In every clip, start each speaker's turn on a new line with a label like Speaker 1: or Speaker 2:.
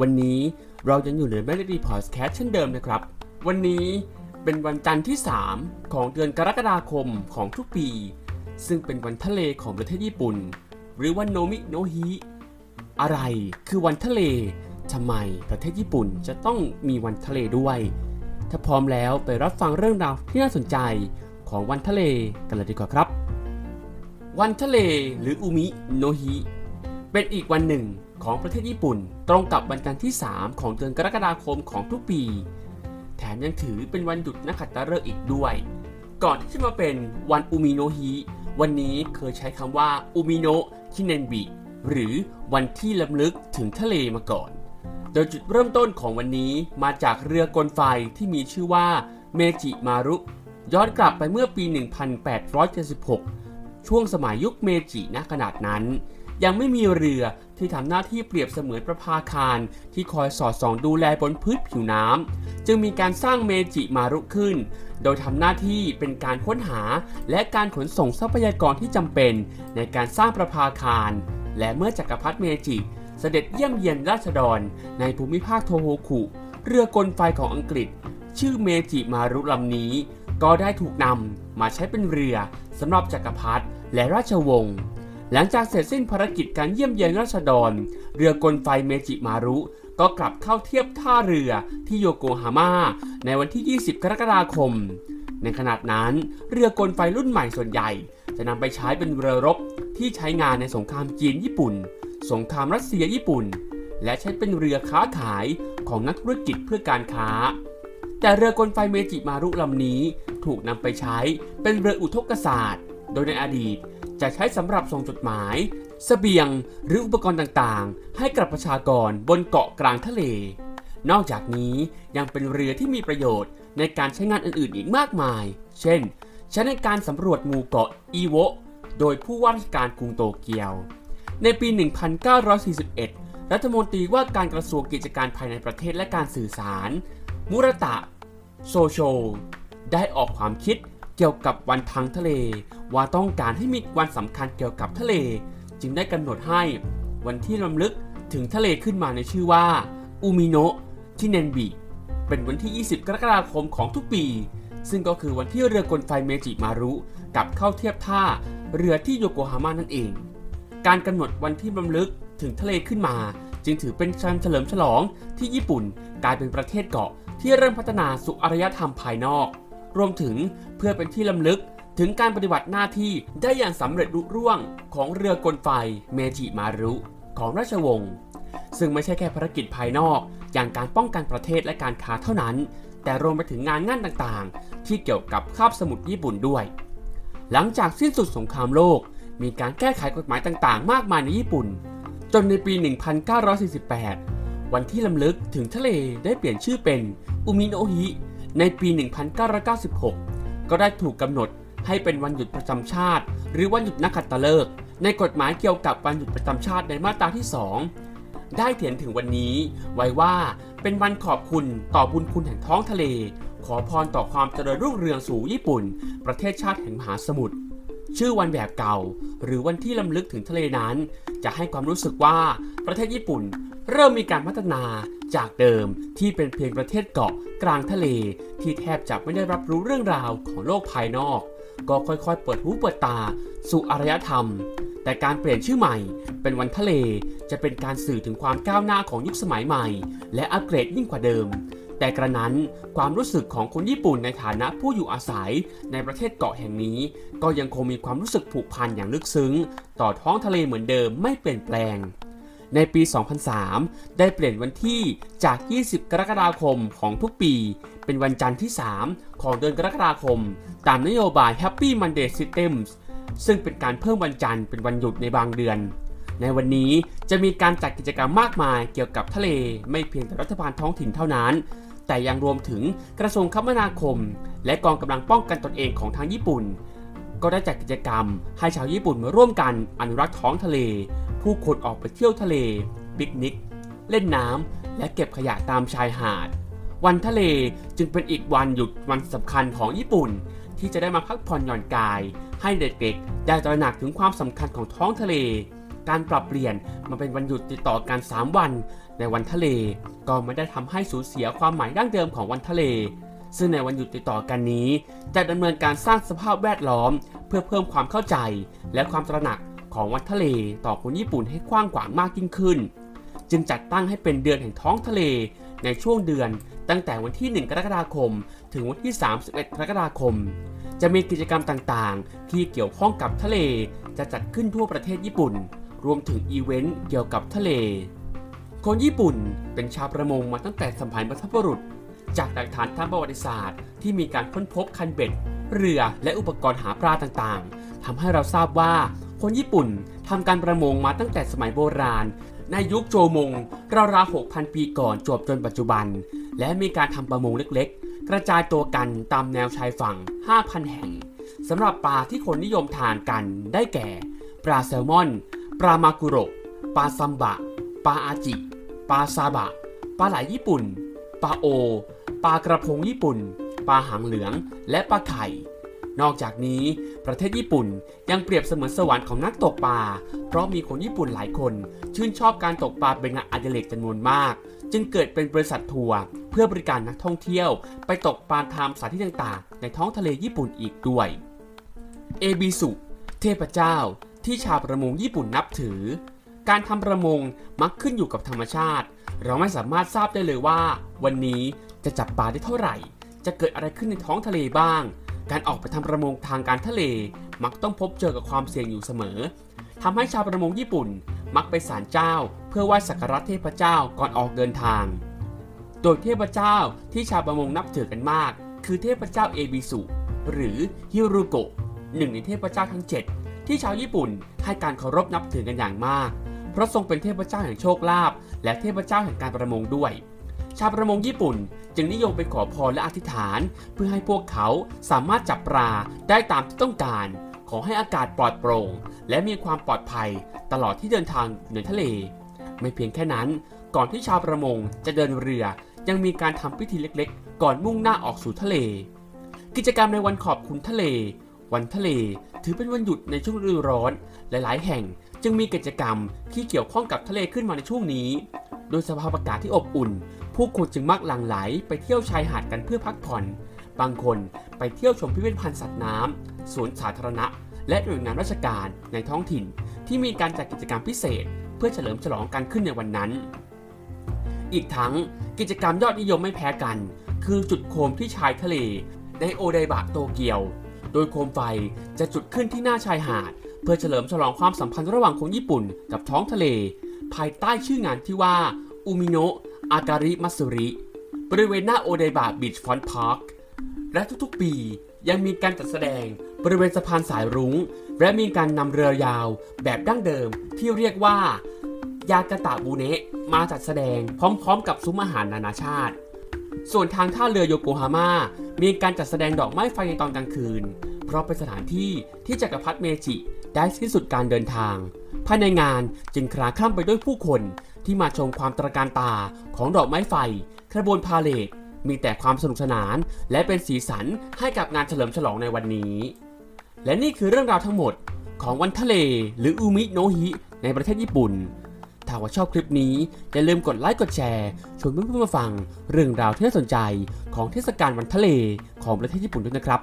Speaker 1: วันนี้เราจะอยู่ในแบงค์เด็กดีพอดแคสเช่นเดิมนะครับ วันนี้เป็นวันจันทร์ที่ 3 ของเดือนกรกฎาคมของทุกปี ซึ่งเป็นวันทะเลของประเทศญี่ปุ่น หรือวันโนมิโนฮิอะไรคือวันทะเลทำไมประเทศญี่ปุ่นจะต้องมีวันทะเลด้วย ถ้าพร้อมแล้วไปรับฟังเรื่องราวที่น่าสนใจของวันทะเลกันเลยดีกว่าครับ วันทะเลหรืออุมิโนฮิเป็นอีกวันหนึ่งของประเทศญี่ปุ่น ตรงกับวันจันทร์ที่ 3 ของเดือนกรกฎาคมของทุกปี แถมยังถือเป็นวันหยุดนักขัตฤกษ์อีกด้วย ก่อนที่จะมาเป็นวันอุมิโนฮิวันนี้เคยใช้คำว่าอุมิโนชิเนนบิหรือวันที่ลำลึกถึงทะเลมาก่อน โดยจุดเริ่มต้นของวันนี้มาจากเรือกลไฟที่มีชื่อว่าเมจิมารุ ย้อนกลับไปเมื่อปี 1876 ช่วงสมัยยุคเมจิณขณะนั้น ยังไม่มีเรือ ที่ทำหน้าที่เปรียบเสมือนประภาคารที่คอยสอดส่องดูแลบนพื้นผิวน้ำจึงมีการสร้างเมจิมารุขึ้น โดยทำหน้าที่เป็นการค้นหาและการขนส่งทรัพยากรที่จำเป็นในการสร้างประภาคาร และเมื่อจักรพรรดิเมจิเสด็จเยี่ยมเยียนราษฎร ในภูมิภาคโทโฮคุ เรือกลไฟของอังกฤษ ชื่อเมจิมารุลำนี้ ก็ได้ถูกนำมาใช้เป็นเรือสำหรับจักรพรรดิและราชวงศ์ หลังจากเสร็จสิ้นภารกิจการเยี่ยมเยียนราษฎร เรือกลไฟเมจิมารุ ก็กลับเข้าเทียบท่าเรือที่โยโกฮาม่าในวันที่ 20 กรกฎาคม ในขณะนั้น เรือกลไฟรุ่นใหม่ส่วนใหญ่ จะนำไปใช้เป็นเรือรบที่ใช้งานในสงครามจีนญี่ปุ่น สงครามรัสเซียญี่ปุ่น และใช้เป็นเรือค้าขายของนักธุรกิจเพื่อการค้า แต่เรือกลไฟเมจิมารุลำนี้ถูกนำไปใช้เป็นเรืออุทกศาสตร์ โดยในอดีต จะใช้สำหรับส่งจดหมายเสบียงหรืออุปกรณ์ต่างๆ ให้กับประชากรบนเกาะกลางทะเล นอกจากนี้ยังเป็นเรือที่มีประโยชน์ในการใช้งานอื่นๆ อีกมากมาย เช่น ใช้ในการสำรวจหมู่เกาะอีโวโดยผู้ว่าราชการกรุงโตเกียว ในปี 1941 รัฐมนตรีว่าการกระทรวงกิจการภายในประเทศและการสื่อสาร มุรตะ โซโช ได้ออกความคิด เกี่ยวกับวันทางทะเล ว่าต้องการให้มีวันสำคัญเกี่ยวกับทะเล จึงได้กำหนดให้วันที่รำลึกถึงทะเลขึ้นมาในชื่อว่าอุมิโนะที่เนนบิเป็นวันที่ 20 กรกฎาคมของทุกปี ซึ่งก็คือวันที่เรือกลไฟเมจิมารุกับเข้าเทียบท่าเรือที่โยโกฮาม่านั่นเอง การกำหนดวันที่รำลึกถึงทะเลขึ้นมา จึงถือเป็นการเฉลิมฉลองที่ญี่ปุ่นกลายเป็นประเทศเกาะที่เริ่มพัฒนาสู่อารยธรรมภายนอก รวมถึงเพื่อเป็นที่ลำลึกถึงการปฏิบัติหน้าที่ได้อย่างสำเร็จรุ่ร่วงของเรือกลไฟเมจิมารุของราชวงศ์ซึ่งไม่ใช่แค่ภารกิจภายนอก อย่างการป้องกันประเทศและการค้าเท่านั้น แต่รวมไปถึงงานงานต่างๆ ที่เกี่ยวกับคาบสมุทรญี่ปุ่นด้วย หลังจากสิ้นสุดสงครามโลก มีการแก้ไขกฎหมายต่างๆ มากมายในญี่ปุ่น จนในปี 1948 วันที่ลำลึกถึงทะเลได้เปลี่ยนชื่อเป็นอุมิโนฮิ ในปี 1996 ก็ได้ถูกกำหนดให้เป็นวันหยุดประจำชาติ หรือวันหยุดนักขัตฤกษ์ในกฎหมายเกี่ยวกับวันหยุดประจำชาติในมาตราที่ 2 ได้เถียนถึงวันนี้ ไว้ว่าเป็นวันขอบคุณต่อบุญคุณแห่งท้องทะเล ขอพรต่อความเจริญรุ่งเรืองสู่ญี่ปุ่น ประเทศชาติแห่งมหาสมุทร ชื่อวันแบบเก่า หรือวันที่ลำลึกถึงทะเลนั้น จะให้ความรู้สึกว่าประเทศญี่ปุ่น เริ่มมีการพัฒนาจากเดิมที่เป็นเพียงประเทศเกาะกลางทะเล ที่แทบจะไม่ได้รับรู้เรื่องราวของโลกภายนอก ก็ค่อยๆ เปิดหูเปิดตา สู่อารยธรรม แต่การเปลี่ยนชื่อใหม่ เป็นวันทะเลจะเป็นการสื่อถึงความก้าวหน้าของยุคสมัยใหม่ และอัปเกรดยิ่งกว่าเดิม แต่กระนั้นความรู้สึกของคนญี่ปุ่นในฐานะผู้อยู่อาศัยในประเทศเกาะแห่งนี้ ก็ยังคงมีความรู้สึกผูกพันอย่างลึกซึ้ง ต่อท้องทะเลเหมือนเดิมไม่เปลี่ยนแปลง ในปี 2003 ได้เปลี่ยนวันที่จาก 20 กรกฎาคมของทุกปี เป็นวันจันทร์ที่ 3 ของเดือนกรกฎาคม ตามนโยบาย Happy Monday Systems ซึ่งเป็นการเพิ่มวันจันทร์เป็นวันหยุดในบางเดือน ในวันนี้จะมีการจัดกิจกรรมมากมายเกี่ยวกับทะเล ไม่เพียงแต่รัฐบาลท้องถิ่นเท่านั้น แต่ยังรวมถึงกระทรวงคมนาคม และกองกำลังป้องกันตนเองของทางญี่ปุ่น ก็ได้จัดกิจกรรม ให้ชาวญี่ปุ่นมาร่วมกันอนุรักษ์ท้องทะเล ผู้คนออกไปเที่ยวทะเลปิกนิก เล่นน้ำและเก็บขยะตามชายหาด วันทะเลจึงเป็นอีกวันหยุดวันสำคัญของญี่ปุ่น ที่จะได้มาพักผ่อนหย่อนกาย ให้เด็กๆได้ตระหนักถึงความสำคัญของท้องทะเล การปรับเปลี่ยนมาเป็นวันหยุดติดต่อกัน 3 วัน ในวันทะเล ก็ไม่ได้ทำให้สูญเสียความหมายดั้งเดิมของวันทะเล ซึ่งในวันหยุดติดต่อกันนี้ จะดำเนินการสร้างสภาพแวดล้อม เพื่อเพิ่มความเข้าใจ และความตระหนักของวันทะเลต่อคนญี่ปุ่นให้กว้างขวางมากยิ่งขึ้น จึงจัดตั้งให้เป็นเดือนแห่งท้องทะเลในช่วงเดือนตั้งแต่วันที่ 1 กรกฎาคม ถึงวันที่ 31 กรกฎาคม จะมีกิจกรรมต่างๆ ที่เกี่ยวข้องกับทะเล จะจัดขึ้นทั่วประเทศญี่ปุ่น รวมถึงอีเวนต์เกี่ยวกับทะเล คนญี่ปุ่นเป็นชาวประมงมาตั้งแต่สมัยบรรพบุรุษ จากหลักฐานทางประวัติศาสตร์ ที่มีการค้นพบคันเบ็ด เรือและอุปกรณ์หาปลาต่างๆทำให้เราทราบว่าคนญี่ปุ่นทำการประมงมาตั้งแต่สมัยโบราณ ในยุคโจมงราวๆ6,000 ปีก่อนจบจนปัจจุบัน และมีการทำประมงเล็กๆ กระจายตัวกันตามแนวชายฝั่ง 5,000 แห่งสำหรับปลาที่คนนิยมทานกันได้แก่ ปลาแซลมอน ปลามากุโรปลาซัมบะ ปลาอาจิ ปลาซาบะ ปลาไหลญี่ปุ่น ปลาโอ ปลากระพงญี่ปุ่น ปลาหางเหลือง และปลาไข่ นอกจากนี้ประเทศญี่ปุ่นยังเปรียบเสมือนสวรรค์ของนักตกปลา เพราะมีคนญี่ปุ่นหลายคน ชื่นชอบการตกปลาเป็นงานอดิเรกจำนวนมาก จึงเกิดเป็นบริษัททัวร์เพื่อบริการนักท่องเที่ยว ไปตกปลาตามสถานที่ต่างๆ ในท้องทะเลญี่ปุ่นอีกด้วย เอบิสุ เทพเจ้า ที่ชาวประมงญี่ปุ่นนับถือ การทำประมงมักขึ้นอยู่กับธรรมชาติ เราไม่สามารถทราบได้เลยว่า วันนี้จะจับปลาได้เท่าไหร่ จะเกิดอะไรขึ้นในท้องทะเลบ้าง การออกไปทำประมงทางการทะเล มักต้องพบเจอกับความเสี่ยงอยู่เสมอทำให้ชาวประมงญี่ปุ่นมักไปศาลเจ้า เพื่อไหว้สักการะเทพเจ้าก่อนออกเดินทาง โดยเทพเจ้าที่ชาวประมงนับถือกันมาก คือเทพเจ้าเอบิสุหรือฮิรุโกะหนึ่งในเทพเจ้าทั้ง 7 ที่ชาวญี่ปุ่นให้การเคารพนับถือกันอย่างมาก เพราะทรงเป็นเทพเจ้าแห่งโชคลาภและเทพเจ้าแห่งการประมงด้วย ชาวประมงญี่ปุ่นจึงนิยมไปขอพรและอธิษฐาน เพื่อให้พวกเขาสามารถจับปลาได้ตามที่ต้องการ ขอให้อากาศปลอดโปร่ง และมีความปลอดภัยตลอดที่เดินทางในทะเล ไม่เพียงแค่นั้น ก่อนที่ชาวประมงจะเดินเรือยังมีการทำพิธีเล็กๆ ก่อนมุ่งหน้าออกสู่ทะเล กิจกรรมในวันขอบคุณทะเล วันทะเล ถือเป็นวันหยุดในช่วงฤดูร้อน หลาย ๆ แห่งจึงมีกิจกรรมที่เกี่ยวข้องกับทะเลขึ้นมาในช่วงนี้ โดยสภาพอากาศที่อบอุ่น ผู้คนจึงมักหลั่งไหลไปเที่ยวชายหาดกันเพื่อพักผ่อน บางคนไปเที่ยวชมพิพิธภัณฑ์สัตว์น้ำสวนสาธารณะ และหน่วยงานราชการในท้องถิ่น ที่มีการจัดกิจกรรมพิเศษ เพื่อเฉลิมฉลองกันขึ้นในวันนั้น อีกทั้งกิจกรรมยอดนิยมไม่แพ้กัน คือจุดโคมที่ชายทะเลในโอไดบะโตเกียว โดยโคมไฟจะจุดขึ้นที่หน้าชายหาด เพื่อเฉลิมฉลองความสัมพันธ์ระหว่างคนญี่ปุ่นกับท้องทะเล ภายใต้ชื่องานที่ว่าอุมิโนะอาการิมัสุริ บริเวณหน้าโอไดบะบีชฟอนต์พาร์คและทุกๆปียังมีการจัดแสดงบริเวณสะพานสายรุง้ง และมีการนำเรือยาวแบบดั้งเดิมที่เรียกว่า ยากาตะบูเนะมาจัดแสดงพร้อมๆ กับซุ้มอาหารนานาชาติ ส่วนทางท่าเรือโยโกฮาม่า มีการจัดแสดงดอกไม้ไฟในตอนกลางคืน เพราะเป็นสถานที่ที่จักรพรรดิเมจิได้สิ้นสุดการเดินทาง ภายในงานจึงคลาคล่ำไปด้วยผู้คนที่มาชมความตระการตาของดอกไม้ไฟขบวนพาเลทมีแต่ความสนุกสนาน และเป็นสีสันให้กับงานเฉลิมฉลองในวันนี้ และนี่คือเรื่องราวทั้งหมดของวันทะเลหรืออุมิโนฮิในประเทศญี่ปุ่น ถ้าว่าชอบคลิปนี้ อย่าลืมกดไลค์กดแชร์ชวนเพื่อนๆมาฟัง เรื่องราวที่น่าสนใจของเทศกาลวันทะเลของประเทศญี่ปุ่นด้วยนะครับ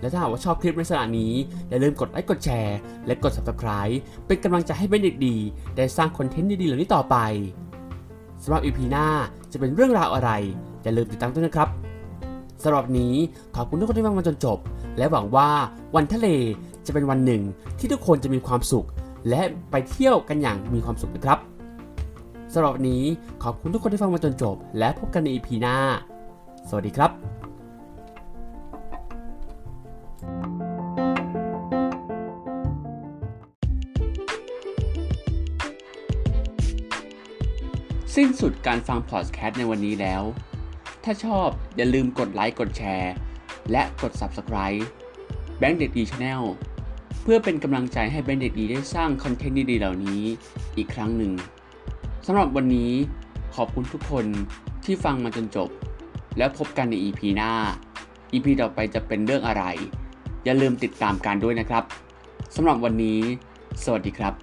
Speaker 1: และถ้าหากว่าชอบคลิปในสระนี้ อย่าลืมกดไลค์กดแชร์และกด subscribe เป็นกำลังใจให้เป็นเด็กดี ได้สร้างคอนเทนต์ดีๆเหล่านี้ต่อไปสำหรับ EP หน้าจะเป็นเรื่องราวอะไร อย่าลืมติดตามด้วยนะครับสำหรับนี้ขอบคุณทุกคนที่ฟังมาจนจบ และหวังว่าวันทะเลจะเป็นวันหนึ่งที่ทุกคนจะมีความสุข และไปเที่ยวกันอย่างมีความสุขนะครับ สำหรับวันนี้ขอบคุณทุกคนที่ฟังมาจนจบ และพบกันใน EP หน้า สวัสดีครับสิ้นสุดการฟังพอดแคสต์ในวันนี้แล้ว ถ้าชอบอย่าลืมกดไลค์กดแชร์ และกด Subscribe แบงค์เด็กดี Channel เพื่อเป็นกำลังใจให้แบงค์เด็กดีได้สร้างคอนเทนต์ดีๆเหล่านี้อีกครั้งหนึ่ง สำหรับวันนี้ขอบคุณทุกคนที่ฟังมาจนจบ แล้วพบกันใน EP หน้า EP ต่อไปจะเป็นเรื่องอะไร อย่าลืมติดตามกันด้วยนะครับสำหรับวันนี้ สวัสดีครับ